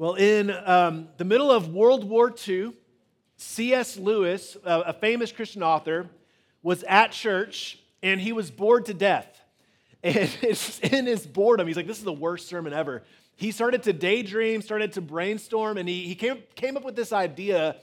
Well, in um, the middle of World War II, C.S. Lewis, a, a famous Christian author, was at church and he was bored to death. And in his boredom, he's like, This is the worst sermon ever. He started to daydream, started to brainstorm, and he, he came, came up with this idea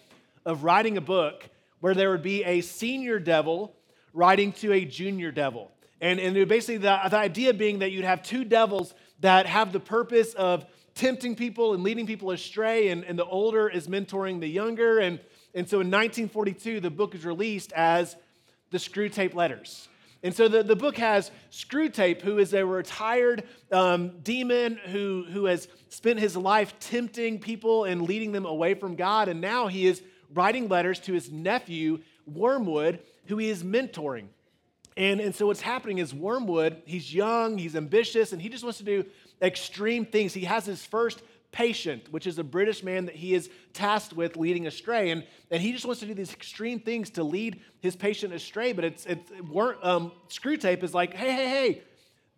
of writing a book where there would be a senior devil writing to a junior devil. And, and basically, the, the idea being that you'd have two devils that have the purpose of tempting people and leading people astray, and, and the older is mentoring the younger. And, and so in 1942, the book is released as the Screwtape Letters. And so the, the book has Screwtape, who is a retired um, demon who, who has spent his life tempting people and leading them away from God. And now he is writing letters to his nephew, Wormwood, who he is mentoring. And, and so what's happening is Wormwood, he's young, he's ambitious, and he just wants to do extreme things. He has his first patient, which is a British man that he is tasked with leading astray. And, and he just wants to do these extreme things to lead his patient astray. But it's, it's um, Screwtape is like, hey, hey, hey,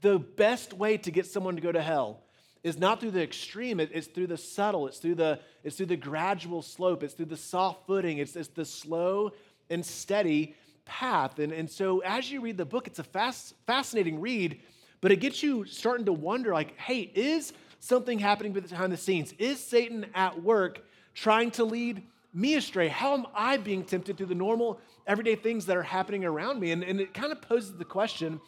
the best way to get someone to go to hell is not through the extreme, it's through the subtle, it's through the, it's through the gradual slope, it's through the soft footing, it's, it's the slow and steady path. And, and so as you read the book, it's a fast, fascinating read, but it gets you starting to wonder like, hey, is something happening behind the scenes? Is Satan at work trying to lead me astray? How am I being tempted through the normal, everyday things that are happening around me? And, and it kind of poses the question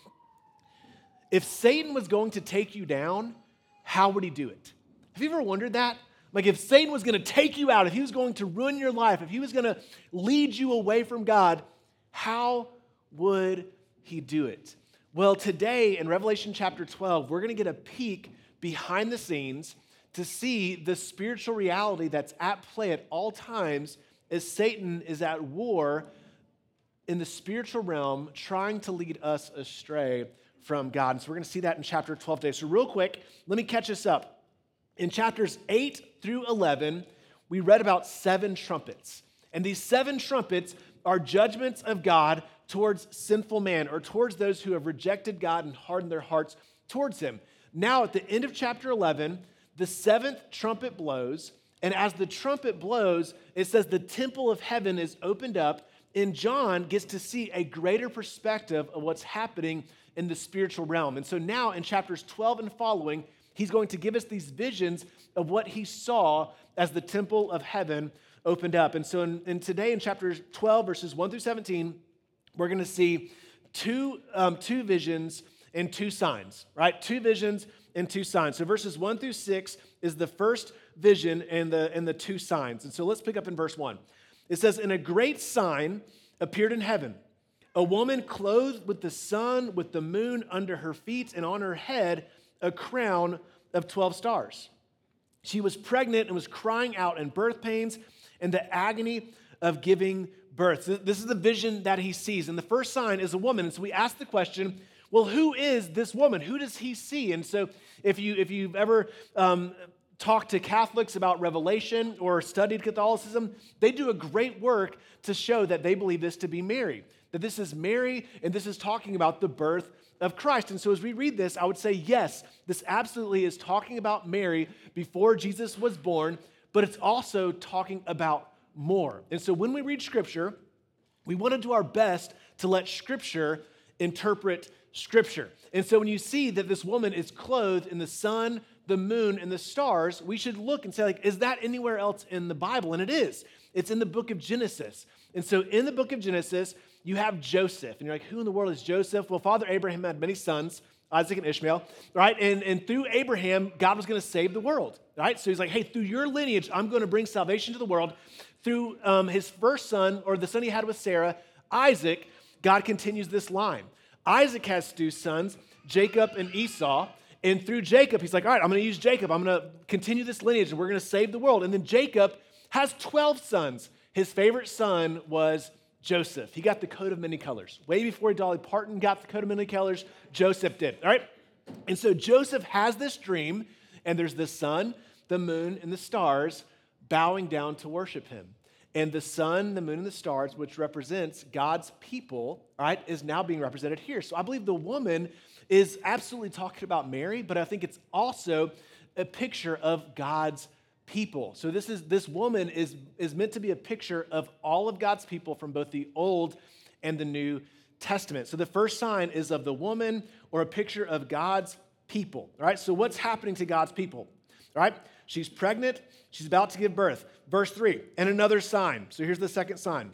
if Satan was going to take you down, how would he do it? Have you ever wondered that? Like, if Satan was going to take you out, if he was going to ruin your life, if he was going to lead you away from God, how would he do it? Well, today in Revelation chapter 12, we're going to get a peek behind the scenes to see the spiritual reality that's at play at all times as Satan is at war in the spiritual realm trying to lead us astray from God. And so we're going to see that in chapter 12 today. So, real quick, let me catch us up. In chapters 8 through 11, we read about seven trumpets. And these seven trumpets are judgments of God towards sinful man or towards those who have rejected God and hardened their hearts towards him. Now, at the end of chapter 11, the seventh trumpet blows, and as the trumpet blows, it says the temple of heaven is opened up, and John gets to see a greater perspective of what's happening in the spiritual realm. And so now in chapters 12 and following, he's going to give us these visions of what he saw as the temple of heaven opened up. And so in, in today in chapter 12, verses 1 through 17, we're going to see two, um, two visions and two signs, right? Two visions and two signs. So verses one through six is the first vision and the, and the two signs. And so let's pick up in verse one. It says, And a great sign appeared in heaven a woman clothed with the sun, with the moon under her feet, and on her head a crown of 12 stars. She was pregnant and was crying out in birth pains and the agony of giving birth. This is the vision that he sees. And the first sign is a woman. And so we ask the question well, who is this woman? Who does he see? And so, if, you, if you've ever um, talked to Catholics about Revelation or studied Catholicism, they do a great work to show that they believe this to be Mary, that this is Mary, and this is talking about the birth of Christ. And so, as we read this, I would say, yes, this absolutely is talking about Mary before Jesus was born, but it's also talking about more. And so, when we read Scripture, we want to do our best to let Scripture interpret Scripture. And so when you see that this woman is clothed in the sun, the moon, and the stars, we should look and say, like, is that anywhere else in the Bible? And it is. It's in the book of Genesis. And so in the book of Genesis, you have Joseph. And you're like, who in the world is Joseph? Well, Father Abraham had many sons, Isaac and Ishmael, right? And, and through Abraham, God was going to save the world, right? So he's like, hey, through your lineage, I'm going to bring salvation to the world. Through um, his first son, or the son he had with Sarah, Isaac, God continues this line. Isaac has two sons, Jacob and Esau. And through Jacob, he's like, all right, I'm going to use Jacob. I'm going to continue this lineage and we're going to save the world. And then Jacob has 12 sons. His favorite son was Joseph. He got the coat of many colors. Way before Dolly Parton got the coat of many colors, Joseph did. All right? And so Joseph has this dream, and there's the sun, the moon, and the stars bowing down to worship him. And the sun, the moon, and the stars, which represents God's people, right, is now being represented here. So I believe the woman is absolutely talking about Mary, but I think it's also a picture of God's people. So this is this woman is, is meant to be a picture of all of God's people from both the Old and the New Testament. So the first sign is of the woman or a picture of God's people. All right, so what's happening to God's people? All right, she's pregnant, she's about to give birth. Verse three, and another sign. So here's the second sign.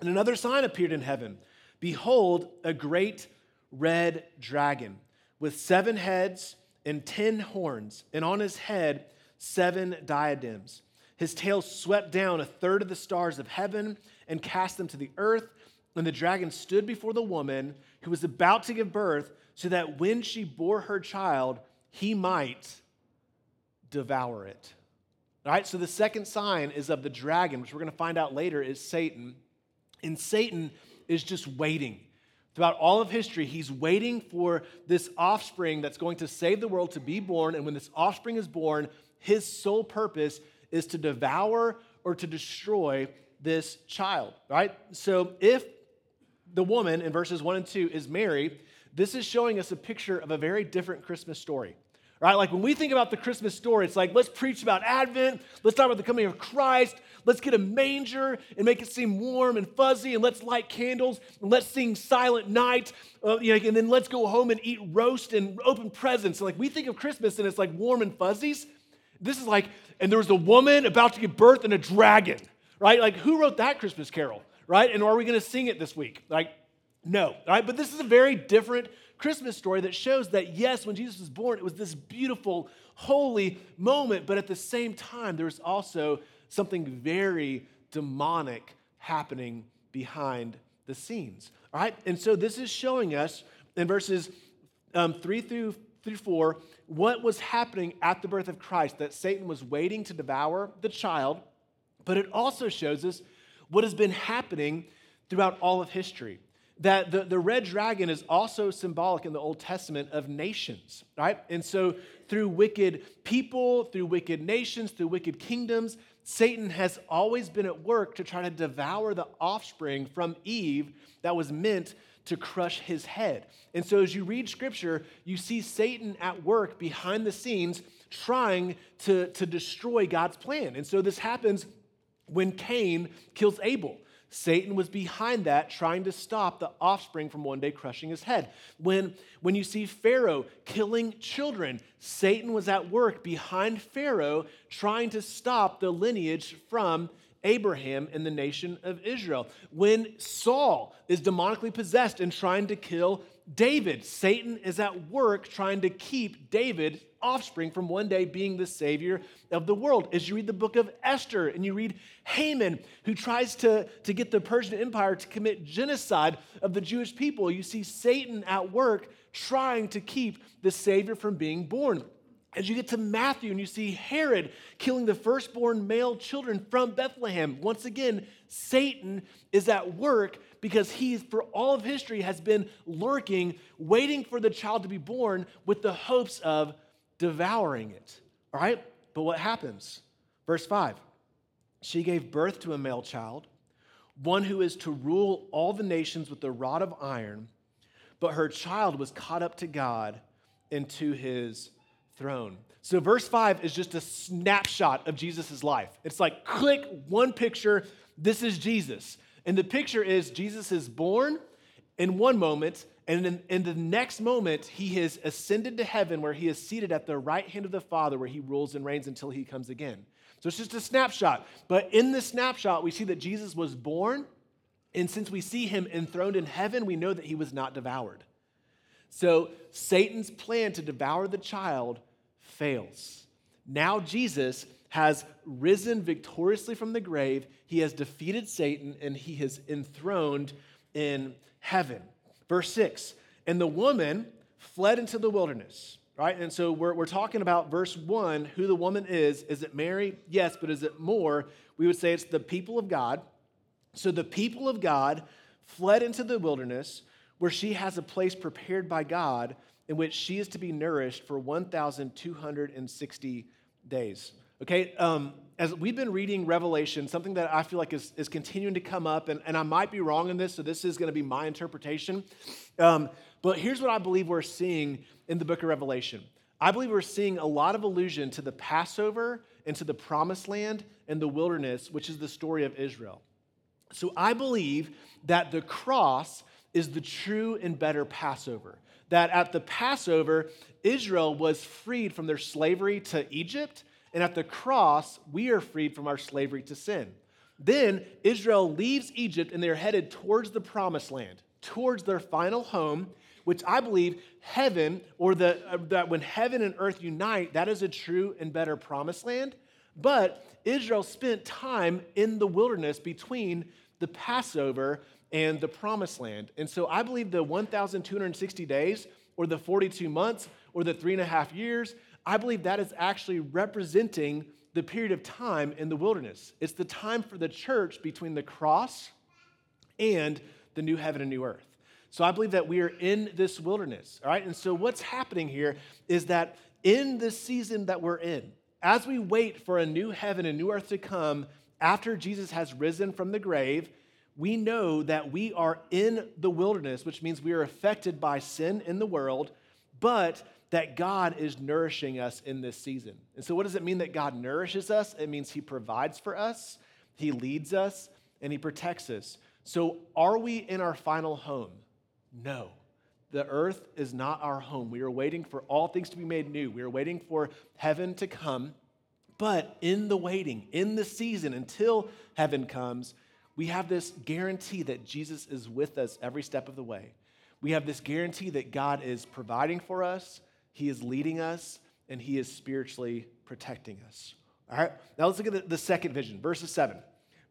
And another sign appeared in heaven Behold, a great red dragon with seven heads and ten horns, and on his head, seven diadems. His tail swept down a third of the stars of heaven and cast them to the earth. And the dragon stood before the woman who was about to give birth, so that when she bore her child, he might devour it. All right, so the second sign is of the dragon, which we're going to find out later is Satan. And Satan is just waiting. Throughout all of history, he's waiting for this offspring that's going to save the world to be born. And when this offspring is born, his sole purpose is to devour or to destroy this child, right? So if the woman in verses 1 and 2 is Mary, this is showing us a picture of a very different Christmas story. Right? Like when we think about the Christmas story, it's like, let's preach about Advent, let's talk about the coming of Christ, let's get a manger and make it seem warm and fuzzy, and let's light candles, and let's sing Silent Night, uh, you know, and then let's go home and eat roast and open presents. Like we think of Christmas and it's like warm and fuzzies. This is like, and there was a woman about to give birth and a dragon, right? Like who wrote that Christmas carol? right? And are we going to sing it this week? Like, no, right? But this is a very different Christmas story that shows that, yes, when Jesus was born, it was this beautiful, holy moment, but at the same time, there's also something very demonic happening behind the scenes, all right? And so this is showing us in verses um, three through, through four what was happening at the birth of Christ, that Satan was waiting to devour the child, but it also shows us what has been happening throughout all of history. That the, the red dragon is also symbolic in the Old Testament of nations, right? And so through wicked people, through wicked nations, through wicked kingdoms, Satan has always been at work to try to devour the offspring from Eve that was meant to crush his head. And so as you read scripture, you see Satan at work behind the scenes trying to, to destroy God's plan. And so this happens when Cain kills Abel. Satan was behind that, trying to stop the offspring from one day crushing his head. When, when you see Pharaoh killing children, Satan was at work behind Pharaoh, trying to stop the lineage from Abraham and the nation of Israel. When Saul is demonically possessed and trying to kill David, Satan is at work trying to keep David offspring from one day being the savior of the world. As you read the book of Esther and you read Haman, who tries to, to get the Persian Empire to commit genocide of the Jewish people, you see Satan at work trying to keep the savior from being born. As you get to Matthew and you see Herod killing the firstborn male children from Bethlehem, once again, Satan is at work because he, for all of history, has been lurking, waiting for the child to be born with the hopes of devouring it. All right? But what happens? Verse 5 She gave birth to a male child, one who is to rule all the nations with a rod of iron, but her child was caught up to God and to his throne. So, verse 5 is just a snapshot of Jesus' life. It's like, click one picture, this is Jesus. And the picture is Jesus is born in one moment, and in, in, the next moment, he has ascended to heaven where he is seated at the right hand of the Father, where he rules and reigns until he comes again. So it's just a snapshot. But in this snapshot, we see that Jesus was born, and since we see him enthroned in heaven, we know that he was not devoured. So Satan's plan to devour the child fails. Now Jesus has risen victoriously from the grave, he has defeated Satan, and he has enthroned in heaven. Verse 6 And the woman fled into the wilderness, right? And so we're, we're talking about verse 1 who the woman is. Is it Mary? Yes, but is it more? We would say it's the people of God. So the people of God fled into the wilderness where she has a place prepared by God in which she is to be nourished for 1,260 days. Okay, um, as we've been reading Revelation, something that I feel like is, is continuing to come up, and, and I might be wrong in this, so this is going to be my interpretation. Um, but here's what I believe we're seeing in the book of Revelation I believe we're seeing a lot of allusion to the Passover and to the promised land and the wilderness, which is the story of Israel. So I believe that the cross is the true and better Passover. That at the Passover, Israel was freed from their slavery to Egypt, and at the cross, we are freed from our slavery to sin. Then Israel leaves Egypt and they're headed towards the promised land, towards their final home, which I believe heaven, or the, uh, that when heaven and earth unite, that is a true and better promised land. But Israel spent time in the wilderness between the Passover and the promised land. And so I believe the 1,260 days, or the 42 months, or the three and a half years, I believe that is actually representing the period of time in the wilderness. It's the time for the church between the cross and the new heaven and new earth. So I believe that we are in this wilderness, all right? And so what's happening here is that in this season that we're in, as we wait for a new heaven and new earth to come after Jesus has risen from the grave, we know that we are in the wilderness, which means we are affected by sin in the world, but that God is nourishing us in this season. And so, what does it mean that God nourishes us? It means He provides for us, He leads us, and He protects us. So, are we in our final home? No. The earth is not our home. We are waiting for all things to be made new. We are waiting for heaven to come. But in the waiting, in the season until heaven comes, we have this guarantee that Jesus is with us every step of the way. We have this guarantee that God is providing for us, He is leading us, and He is spiritually protecting us. All right, now let's look at the, second vision, verses 7.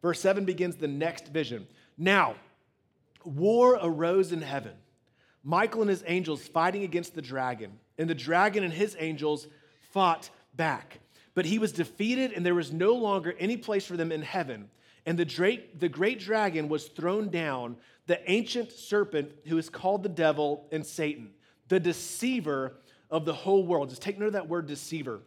Verse 7 begins the next vision. Now, war arose in heaven. Michael and his angels fighting against the dragon, and the dragon and his angels fought back. But he was defeated, and there was no longer any place for them in heaven. And the the great dragon was thrown down, the ancient serpent who is called the devil and Satan, the deceiver of the whole world. Just take note of that word deceiver.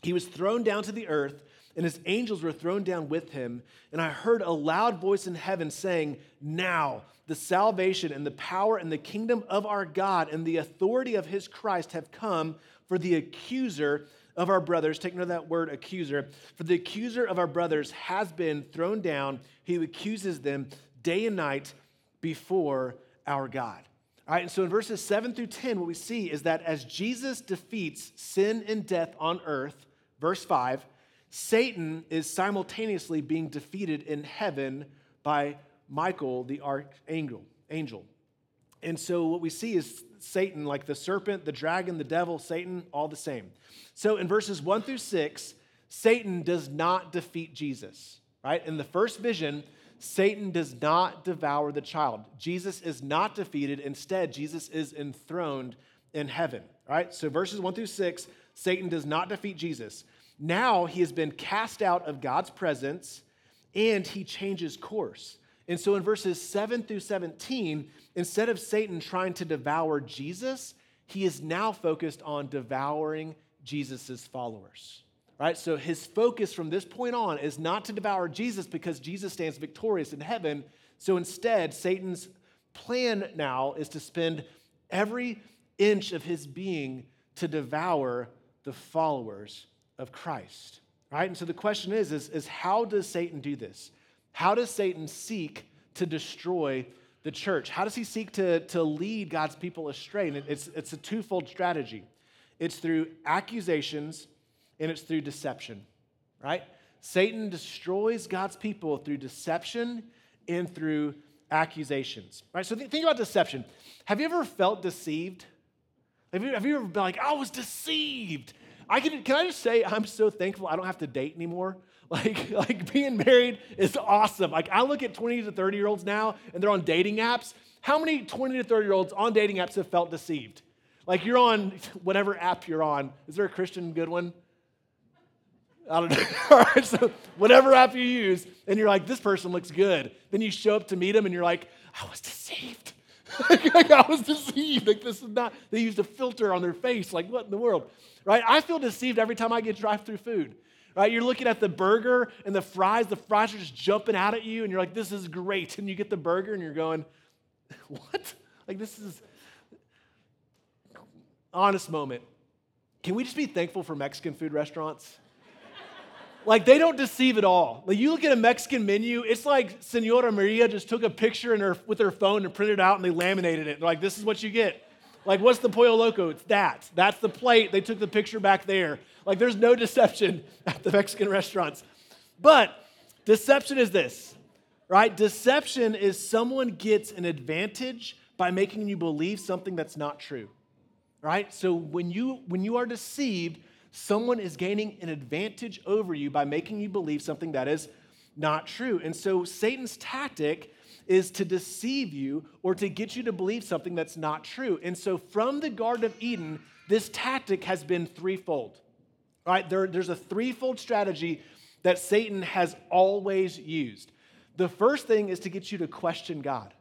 He was thrown down to the earth, and his angels were thrown down with him. And I heard a loud voice in heaven saying, Now the salvation and the power and the kingdom of our God and the authority of his Christ have come, for the accuser of our brothers, take note of that word accuser, for the accuser of our brothers has been thrown down. He accuses them day and night before our God. All right, and so in verses 7 through 10, what we see is that as Jesus defeats sin and death on earth, verse 5, Satan is simultaneously being defeated in heaven by Michael, the archangel. Angel. And so what we see is Satan, like the serpent, the dragon, the devil, Satan, all the same. So in verses one through six, Satan does not defeat Jesus, right? In the first vision, Satan does not devour the child. Jesus is not defeated. Instead, Jesus is enthroned in heaven, right? So verses one through six, Satan does not defeat Jesus. Now he has been cast out of God's presence and he changes course. And so in verses 7 through 17, instead of Satan trying to devour Jesus, he is now focused on devouring Jesus' followers. Right? So his focus from this point on is not to devour Jesus because Jesus stands victorious in heaven. So instead, Satan's plan now is to spend every inch of his being to devour the followers of Christ. Right? And so the question is, is, is how does Satan do this? How does Satan seek to destroy the church? How does he seek to, to lead God's people astray? And it's, it's a twofold strategy it's through accusations and it's through deception, right? Satan destroys God's people through deception and through accusations, right? So th- think about deception. Have you ever felt deceived? Have you, have you ever been like, I was deceived? I can, can I just say, I'm so thankful I don't have to date anymore. Like, like being married is awesome. Like I look at 20 to 30 year olds now and they're on dating apps. How many 20 to 30 year olds on dating apps have felt deceived? Like you're on whatever app you're on. Is there a Christian good one? I don't know. All right, so whatever app you use, and you're like, this person looks good. Then you show up to meet them, and you're like, I was deceived. like, I was deceived. Like this is not. They used a filter on their face. Like what in the world, right? I feel deceived every time I get drive-through food. Right? You're looking at the burger and the fries. The fries are just jumping out at you, and you're like, this is great. And you get the burger, and you're going, what? Like this is honest moment. Can we just be thankful for Mexican food restaurants? like they don't deceive at all. Like you look at a Mexican menu, it's like Senora Maria just took a picture in her, with her phone and printed it out and they laminated it. They're like, this is what you get. Like, what's the pollo loco? It's that. That's the plate. They took the picture back there. Like, there's no deception at the Mexican restaurants. But deception is this, right? Deception is someone gets an advantage by making you believe something that's not true, right? So when you when you are deceived, someone is gaining an advantage over you by making you believe something that is not true. And so Satan's tactic is to deceive you or to get you to believe something that's not true. And so from the Garden of Eden, this tactic has been threefold. Right, there, there's a threefold strategy that Satan has always used. The first thing is to get you to question God.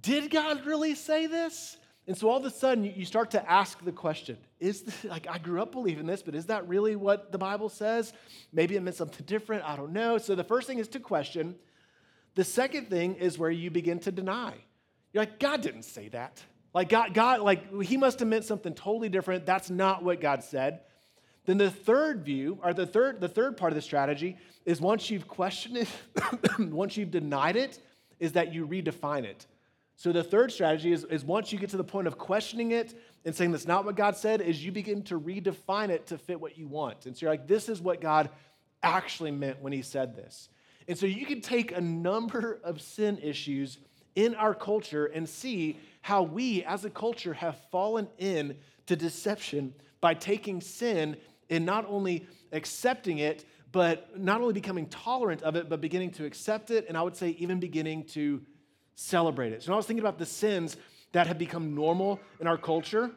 Did God really say this? And so all of a sudden, you start to ask the question Is this, like, I grew up believing this, but is that really what the Bible says? Maybe it meant something different. I don't know. So the first thing is to question. The second thing is where you begin to deny. You're like, God didn't say that. Like, God, God, like, He must have meant something totally different. That's not what God said. Then the third view, or the third, the third part of the strategy, is once you've questioned it, once you've denied it, is that you redefine it. So the third strategy is, is once you get to the point of questioning it and saying that's not what God said, is you begin to redefine it to fit what you want. And so you're like, this is what God actually meant when he said this. And so you can take a number of sin issues in our culture and see how we as a culture have fallen in to deception by taking sin and not only accepting it, but not only becoming tolerant of it, but beginning to accept it, and I would say even beginning to celebrate it. So I was thinking about the sins that have become normal in our culture.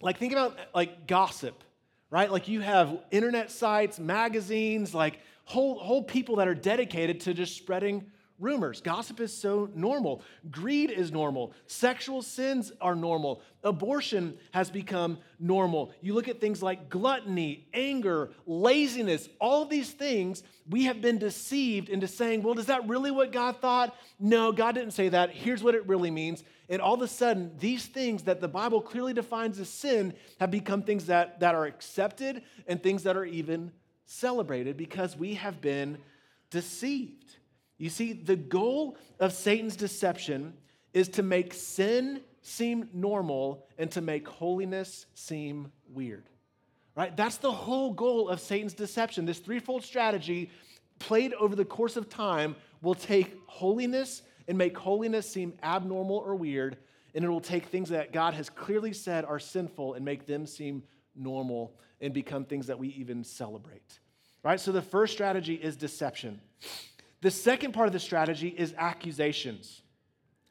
Like think about like gossip, right? Like you have internet sites, magazines, like whole whole people that are dedicated to just spreading rumors. Gossip is so normal. Greed is normal. Sexual sins are normal. Abortion has become normal. You look at things like gluttony, anger, laziness, all these things, we have been deceived into saying, well, is that really what God thought? No, God didn't say that. Here's what it really means. And all of a sudden, these things that the Bible clearly defines as sin have become things that, that are accepted and things that are even celebrated because we have been deceived. You see, the goal of Satan's deception is to make sin seem normal and to make holiness seem weird. Right? That's the whole goal of Satan's deception. This threefold strategy played over the course of time will take holiness and make holiness seem abnormal or weird, and it will take things that God has clearly said are sinful and make them seem normal and become things that we even celebrate. Right? So the first strategy is deception. The second part of the strategy is accusations.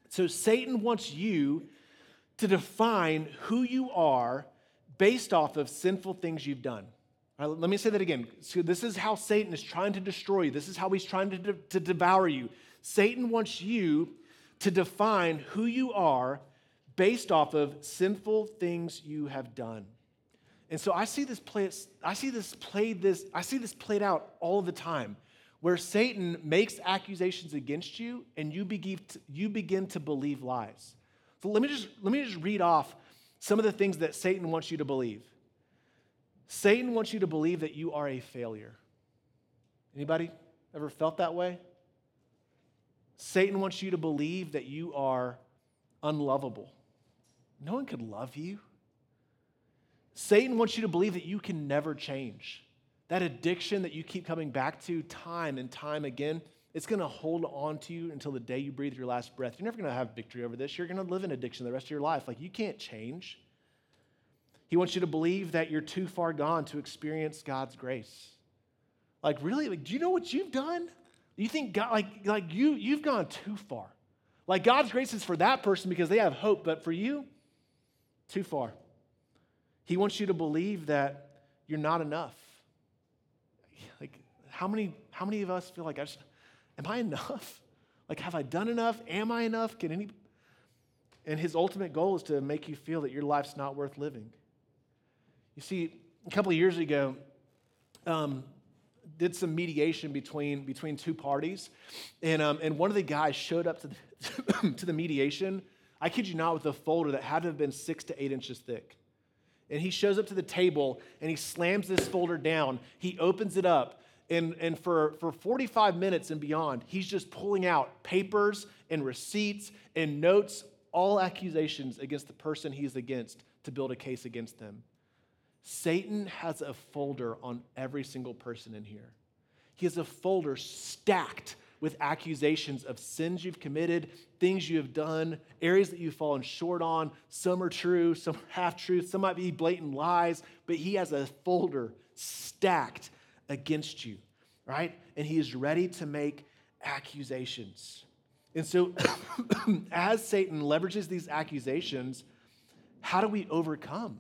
So Satan wants you to define who you are based off of sinful things you've done. Right, let me say that again. So this is how Satan is trying to destroy you. This is how he's trying to, de- to devour you. Satan wants you to define who you are based off of sinful things you have done. And so I see this play, I see this played this, I see this played out all the time where Satan makes accusations against you and you begin to, you begin to believe lies. So let me just let me just read off some of the things that Satan wants you to believe. Satan wants you to believe that you are a failure. Anybody ever felt that way? Satan wants you to believe that you are unlovable. No one could love you. Satan wants you to believe that you can never change. That addiction that you keep coming back to time and time again, it's going to hold on to you until the day you breathe your last breath. You're never going to have victory over this. You're going to live in addiction the rest of your life. Like, you can't change. He wants you to believe that you're too far gone to experience God's grace. Like, really? Like, do you know what you've done? You think God, like, like you, you've gone too far. Like, God's grace is for that person because they have hope, but for you, too far. He wants you to believe that you're not enough. How many, how many of us feel like, I just, am I enough? Like, have I done enough? Am I enough? Can any? And his ultimate goal is to make you feel that your life's not worth living. You see, a couple of years ago, um, did some mediation between, between two parties, and, um, and one of the guys showed up to the, to the mediation. I kid you not, with a folder that had to have been six to eight inches thick. And he shows up to the table and he slams this folder down. He opens it up And, and for, for 45 minutes and beyond, he's just pulling out papers and receipts and notes, all accusations against the person he's against to build a case against them. Satan has a folder on every single person in here. He has a folder stacked with accusations of sins you've committed, things you have done, areas that you've fallen short on. Some are true, some are half truth, some might be blatant lies, but he has a folder stacked against you, right? And he is ready to make accusations. And so, as Satan leverages these accusations, how do we overcome?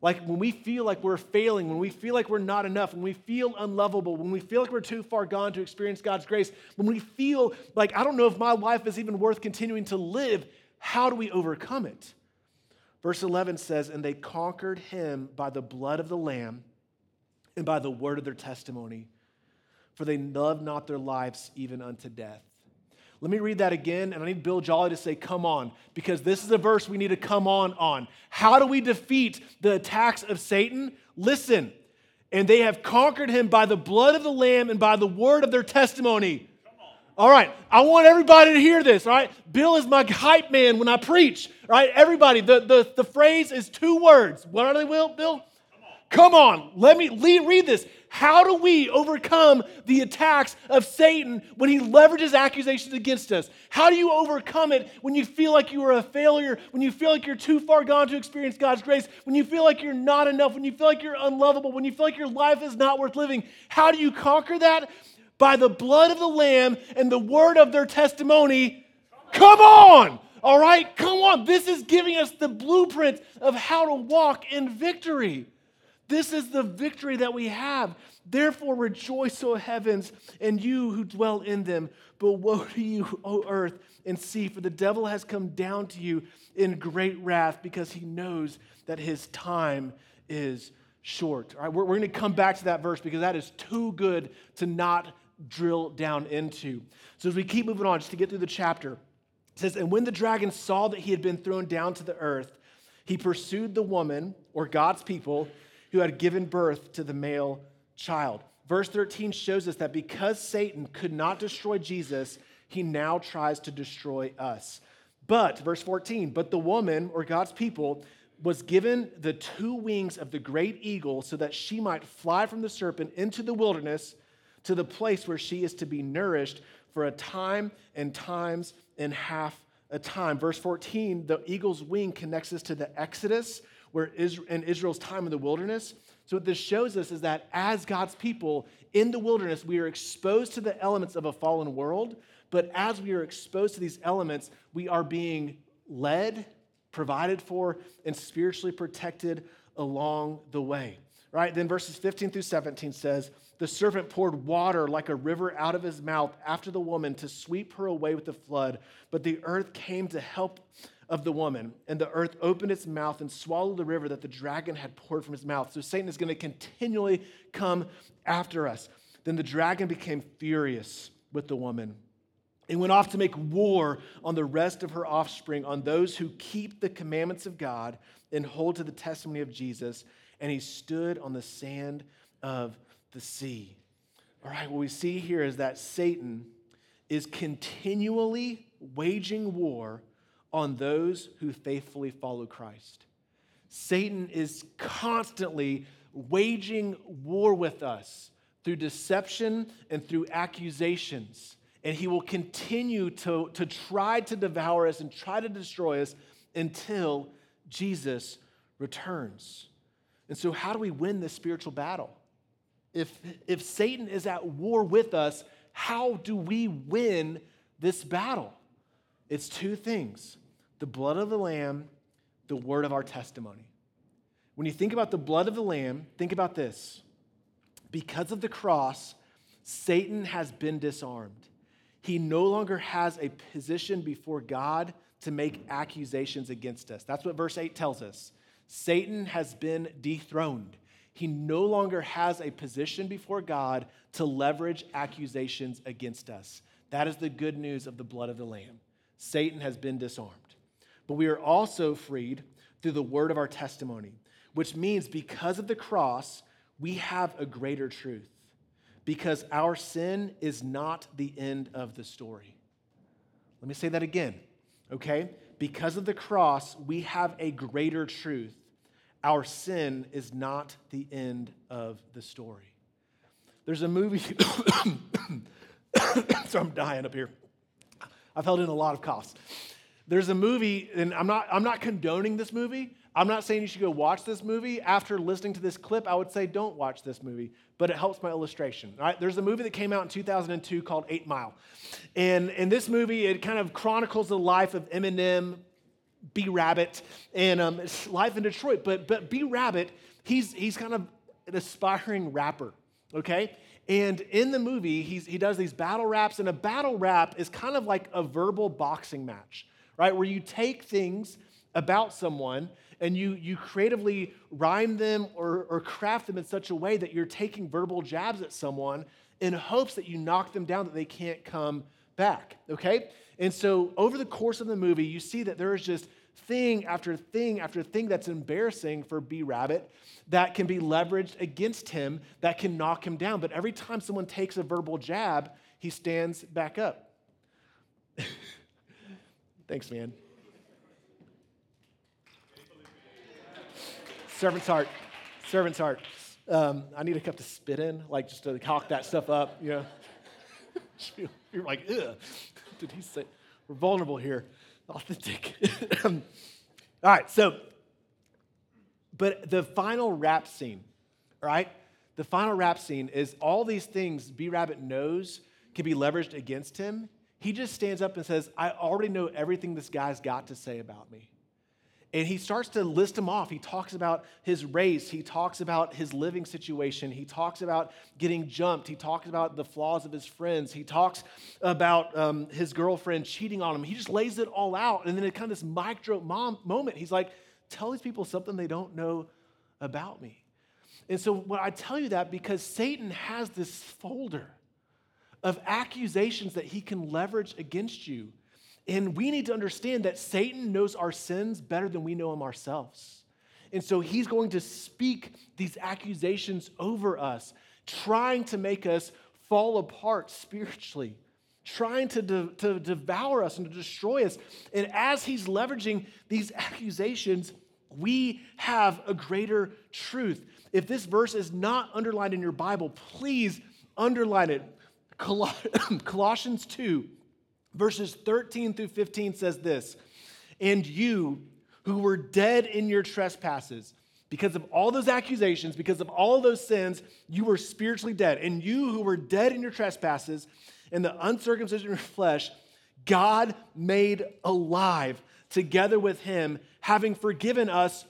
Like when we feel like we're failing, when we feel like we're not enough, when we feel unlovable, when we feel like we're too far gone to experience God's grace, when we feel like I don't know if my life is even worth continuing to live, how do we overcome it? Verse 11 says, And they conquered him by the blood of the Lamb and by the word of their testimony, for they loved not their lives even unto death. Let me read that again, and I need Bill Jolly to say, Come on, because this is a verse we need to come on on. How do we defeat the attacks of Satan? Listen, and they have conquered him by the blood of the Lamb and by the word of their testimony. All right, I want everybody to hear this. All right, Bill is my hype man when I preach. All right, everybody, the, the, the phrase is two words. What are they, Will, Bill? Come on, let me read this. How do we overcome the attacks of Satan when he leverages accusations against us? How do you overcome it when you feel like you are a failure, when you feel like you're too far gone to experience God's grace, when you feel like you're not enough, when you feel like you're unlovable, when you feel like your life is not worth living? How do you conquer that? By the blood of the Lamb and the word of their testimony. Come on! All right, come on. This is giving us the blueprint of how to walk in victory. This is the victory that we have. Therefore, rejoice, O heavens, and you who dwell in them. But woe to you, O earth and sea, for the devil has come down to you in great wrath because he knows that his time is short. All right, we're, we're going to come back to that verse because that is too good to not drill down into. So, as we keep moving on, just to get through the chapter, it says, And when the dragon saw that he had been thrown down to the earth, he pursued the woman, or God's people, who had given birth to the male child. Verse 13 shows us that because Satan could not destroy Jesus, he now tries to destroy us. But, verse 14, but the woman, or God's people, was given the two wings of the great eagle so that she might fly from the serpent into the wilderness to the place where she is to be nourished for a time and times and half a time. Verse 14, the eagle's wing connects us to the Exodus, where in Israel's time in the wilderness. So, what this shows us is that as God's people in the wilderness, we are exposed to the elements of a fallen world. But as we are exposed to these elements, we are being led, provided for, and spiritually protected along the way. Right? Then verses 15 through 17 says, The serpent poured water like a river out of his mouth after the woman to sweep her away with the flood. But the earth came to help of the woman, and the earth opened its mouth and swallowed the river that the dragon had poured from his mouth. So Satan is going to continually come after us. Then the dragon became furious with the woman and went off to make war on the rest of her offspring, on those who keep the commandments of God and hold to the testimony of Jesus. And he stood on the sand of the sea. All right, what we see here is that Satan is continually waging war on those who faithfully follow Christ. Satan is constantly waging war with us through deception and through accusations. And he will continue to, to try to devour us and try to destroy us until Jesus returns. And so, how do we win this spiritual battle? If, if Satan is at war with us, how do we win this battle? It's two things the blood of the Lamb, the word of our testimony. When you think about the blood of the Lamb, think about this. Because of the cross, Satan has been disarmed. He no longer has a position before God to make accusations against us. That's what verse 8 tells us. Satan has been dethroned. He no longer has a position before God to leverage accusations against us. That is the good news of the blood of the Lamb. Satan has been disarmed. But we are also freed through the word of our testimony, which means because of the cross, we have a greater truth. because our sin is not the end of the story. Let me say that again, okay? Because of the cross, we have a greater truth. Our sin is not the end of the story. There's a movie, so I'm dying up here. I've held in a lot of coughs. There's a movie, and I'm not, I'm not condoning this movie. I'm not saying you should go watch this movie. After listening to this clip, I would say don't watch this movie, but it helps my illustration. All right, there's a movie that came out in 2002 called Eight Mile. And in this movie, it kind of chronicles the life of Eminem, B Rabbit, and um, life in Detroit. But, but B Rabbit, he's, he's kind of an aspiring rapper, okay? And in the movie, he does these battle raps, and a battle rap is kind of like a verbal boxing match, right? Where you take things about someone and you, you creatively rhyme them or, or craft them in such a way that you're taking verbal jabs at someone in hopes that you knock them down that they can't come back, okay? And so over the course of the movie, you see that there is just thing after thing after thing that's embarrassing for B Rabbit that can be leveraged against him that can knock him down. But every time someone takes a verbal jab, he stands back up. Thanks, man. Servant's heart. Servant's heart. Um, I need a cup to spit in, like just to cock that stuff up, you know. You're like, ugh. Did he say? We're vulnerable here. Authentic. All right, so, but the final rap scene, right? The final rap scene is all these things B Rabbit knows can be leveraged against him. He just stands up and says, I already know everything this guy's got to say about me. And he starts to list them off. He talks about his race. He talks about his living situation. He talks about getting jumped. He talks about the flaws of his friends. He talks about um, his girlfriend cheating on him. He just lays it all out. And then it kind of this micro mom moment, he's like, tell these people something they don't know about me. And so, what I tell you that because Satan has this folder of accusations that he can leverage against you and we need to understand that Satan knows our sins better than we know them ourselves. And so he's going to speak these accusations over us, trying to make us fall apart spiritually, trying to, de- to devour us and to destroy us. And as he's leveraging these accusations, we have a greater truth. If this verse is not underlined in your Bible, please underline it. Colossians 2 Verses 13 through 15 says this And you who were dead in your trespasses, because of all those accusations, because of all those sins, you were spiritually dead. And you who were dead in your trespasses and the uncircumcision of your flesh, God made alive together with him, having forgiven us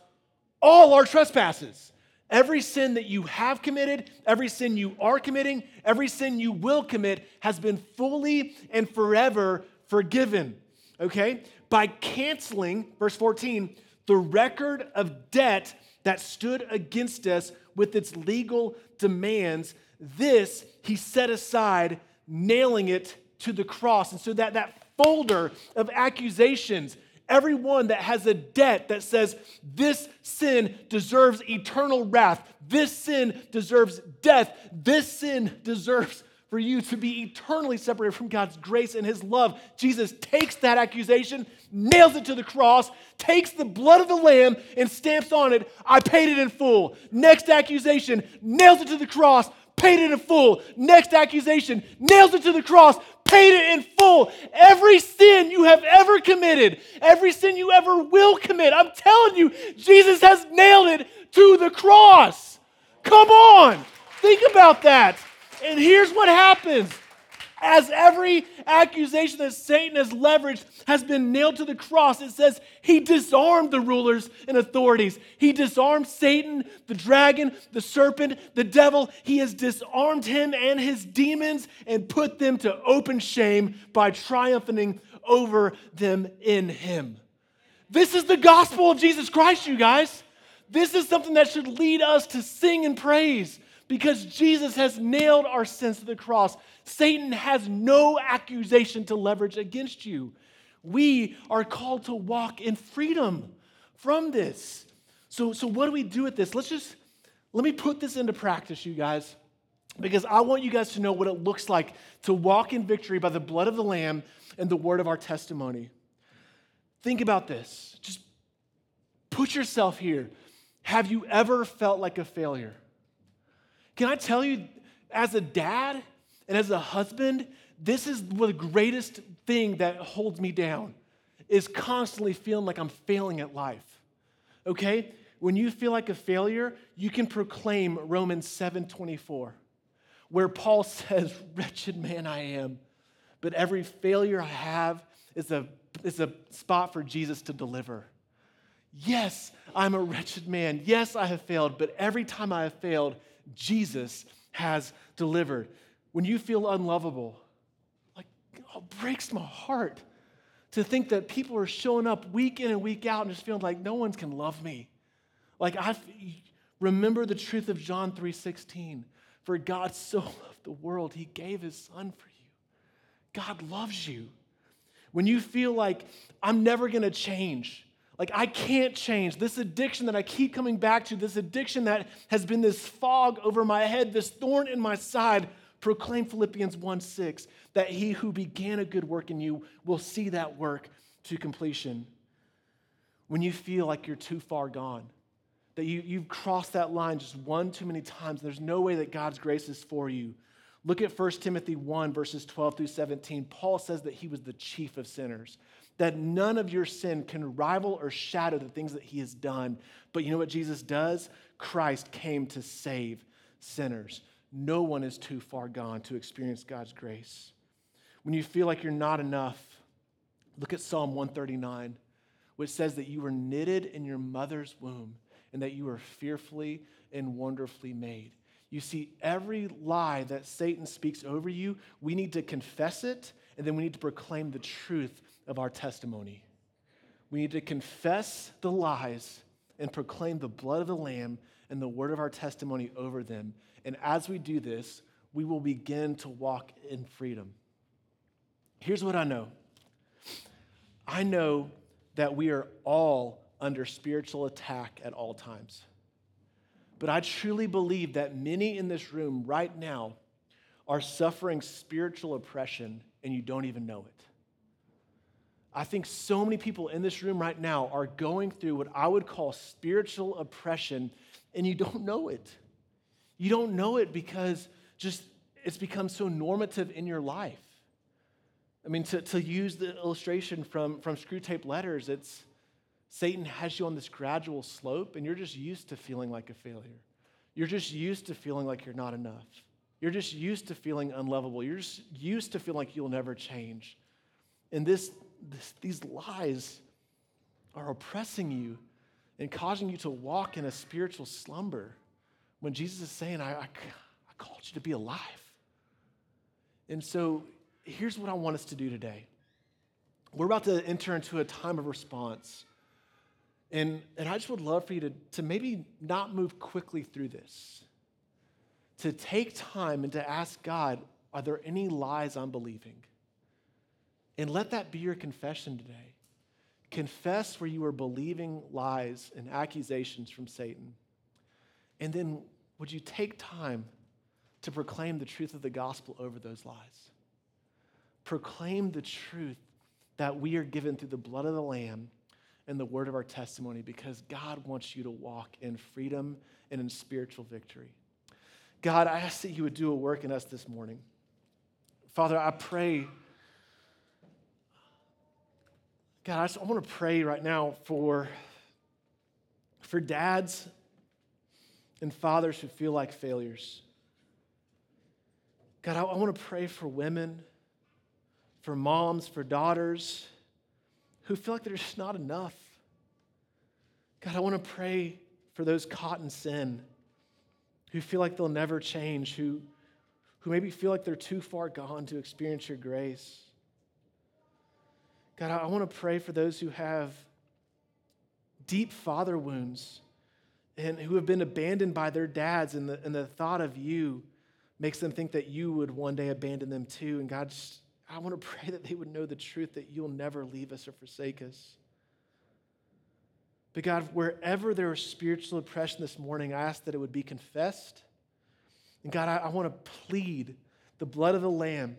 all our trespasses Every sin that you have committed, every sin you are committing, every sin you will commit has been fully and forever forgiven. Okay? By canceling, verse 14, the record of debt that stood against us with its legal demands, this he set aside, nailing it to the cross. And so that, that folder of accusations, Everyone that has a debt that says this sin deserves eternal wrath, this sin deserves death, this sin deserves for you to be eternally separated from God's grace and His love. Jesus takes that accusation, nails it to the cross, takes the blood of the Lamb, and stamps on it, I paid it in full. Next accusation, nails it to the cross, paid it in full. Next accusation, nails it to the cross, paid it in full. Every sin you have ever committed, every sin you ever will commit, I'm telling you, Jesus has nailed it to the cross. Come on, think about that. And here's what happens as every accusation that Satan has leveraged has been nailed to the cross, it says he disarmed the rulers and authorities. He disarmed Satan, the dragon, the serpent, the devil. He has disarmed him and his demons and put them to open shame by triumphing over them in him. This is the gospel of Jesus Christ, you guys. This is something that should lead us to sing and praise because Jesus has nailed our sins to the cross. Satan has no accusation to leverage against you. We are called to walk in freedom from this. So, so what do we do with this? Let's just let me put this into practice, you guys. because I want you guys to know what it looks like to walk in victory by the blood of the Lamb and the word of our testimony. Think about this. Just put yourself here. Have you ever felt like a failure? Can I tell you, as a dad and as a husband, this is the greatest thing that holds me down is constantly feeling like I'm failing at life. Okay? When you feel like a failure, you can proclaim Romans 7:24, where Paul says, "Wretched man I am, but every failure I have is a, is a spot for Jesus to deliver." Yes, I'm a wretched man. Yes, I have failed, but every time I have failed, Jesus has delivered. When you feel unlovable, like, oh, it breaks my heart to think that people are showing up week in and week out and just feeling like no one can love me. Like I remember the truth of John 3:16. For God so loved the world, he gave his son for you. God loves you. When you feel like I'm never to change, like I can't change, this addiction that I keep coming back to, this addiction that has been this fog over my head, this thorn in my side, proclaim Philippians 1 6 that he who began a good work in you will see that work to completion. When you feel like you're too far gone, that you, you've crossed that line just one too many times, there's no way that God's grace is for you. Look at 1 Timothy 1, verses 12 through 17. Paul says that he was the chief of sinners, that none of your sin can rival or shadow the things that he has done. But you know what Jesus does? Christ came to save sinners. No one is too far gone to experience God's grace. When you feel like you're not enough, look at Psalm 139, which says that you were knitted in your mother's womb and that you were fearfully and wonderfully made. You see, every lie that Satan speaks over you, we need to confess it, and then we need to proclaim the truth of our testimony. We need to confess the lies and proclaim the blood of the Lamb and the word of our testimony over them. And as we do this, we will begin to walk in freedom. Here's what I know I know that we are all under spiritual attack at all times. But I truly believe that many in this room right now are suffering spiritual oppression and you don't even know it. I think so many people in this room right now are going through what I would call spiritual oppression and you don't know it. You don't know it because just it's become so normative in your life. I mean, to, to use the illustration from, from Screwtape Letters, it's Satan has you on this gradual slope, and you're just used to feeling like a failure. You're just used to feeling like you're not enough. You're just used to feeling unlovable. You're just used to feeling like you'll never change. And this, this, these lies are oppressing you and causing you to walk in a spiritual slumber when Jesus is saying, I, I, I called you to be alive. And so here's what I want us to do today. We're about to enter into a time of response. And, and I just would love for you to, to maybe not move quickly through this, to take time and to ask God, are there any lies I'm believing? And let that be your confession today. Confess where you are believing lies and accusations from Satan. And then would you take time to proclaim the truth of the gospel over those lies? Proclaim the truth that we are given through the blood of the Lamb and the word of our testimony because God wants you to walk in freedom and in spiritual victory. God, I ask that you would do a work in us this morning. Father, I pray. God, I, just, I want to pray right now for, for dads and fathers who feel like failures. God, I, I want to pray for women, for moms, for daughters who feel like they're not enough. God, I want to pray for those caught in sin who feel like they'll never change, who, who maybe feel like they're too far gone to experience your grace. God, I want to pray for those who have deep father wounds and who have been abandoned by their dads, and the, and the thought of you makes them think that you would one day abandon them too. And God, just, I want to pray that they would know the truth that you'll never leave us or forsake us. But God, wherever there is spiritual oppression this morning, I ask that it would be confessed And God, I, I want to plead the blood of the Lamb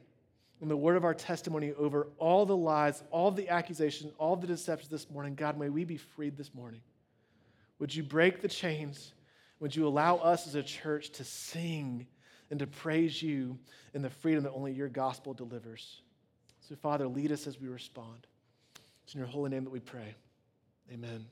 and the word of our testimony over all the lies, all the accusations, all the deceptions this morning. God, may we be freed this morning. Would you break the chains? Would you allow us as a church to sing and to praise you in the freedom that only your gospel delivers? So, Father, lead us as we respond. It's in your holy name that we pray. Amen.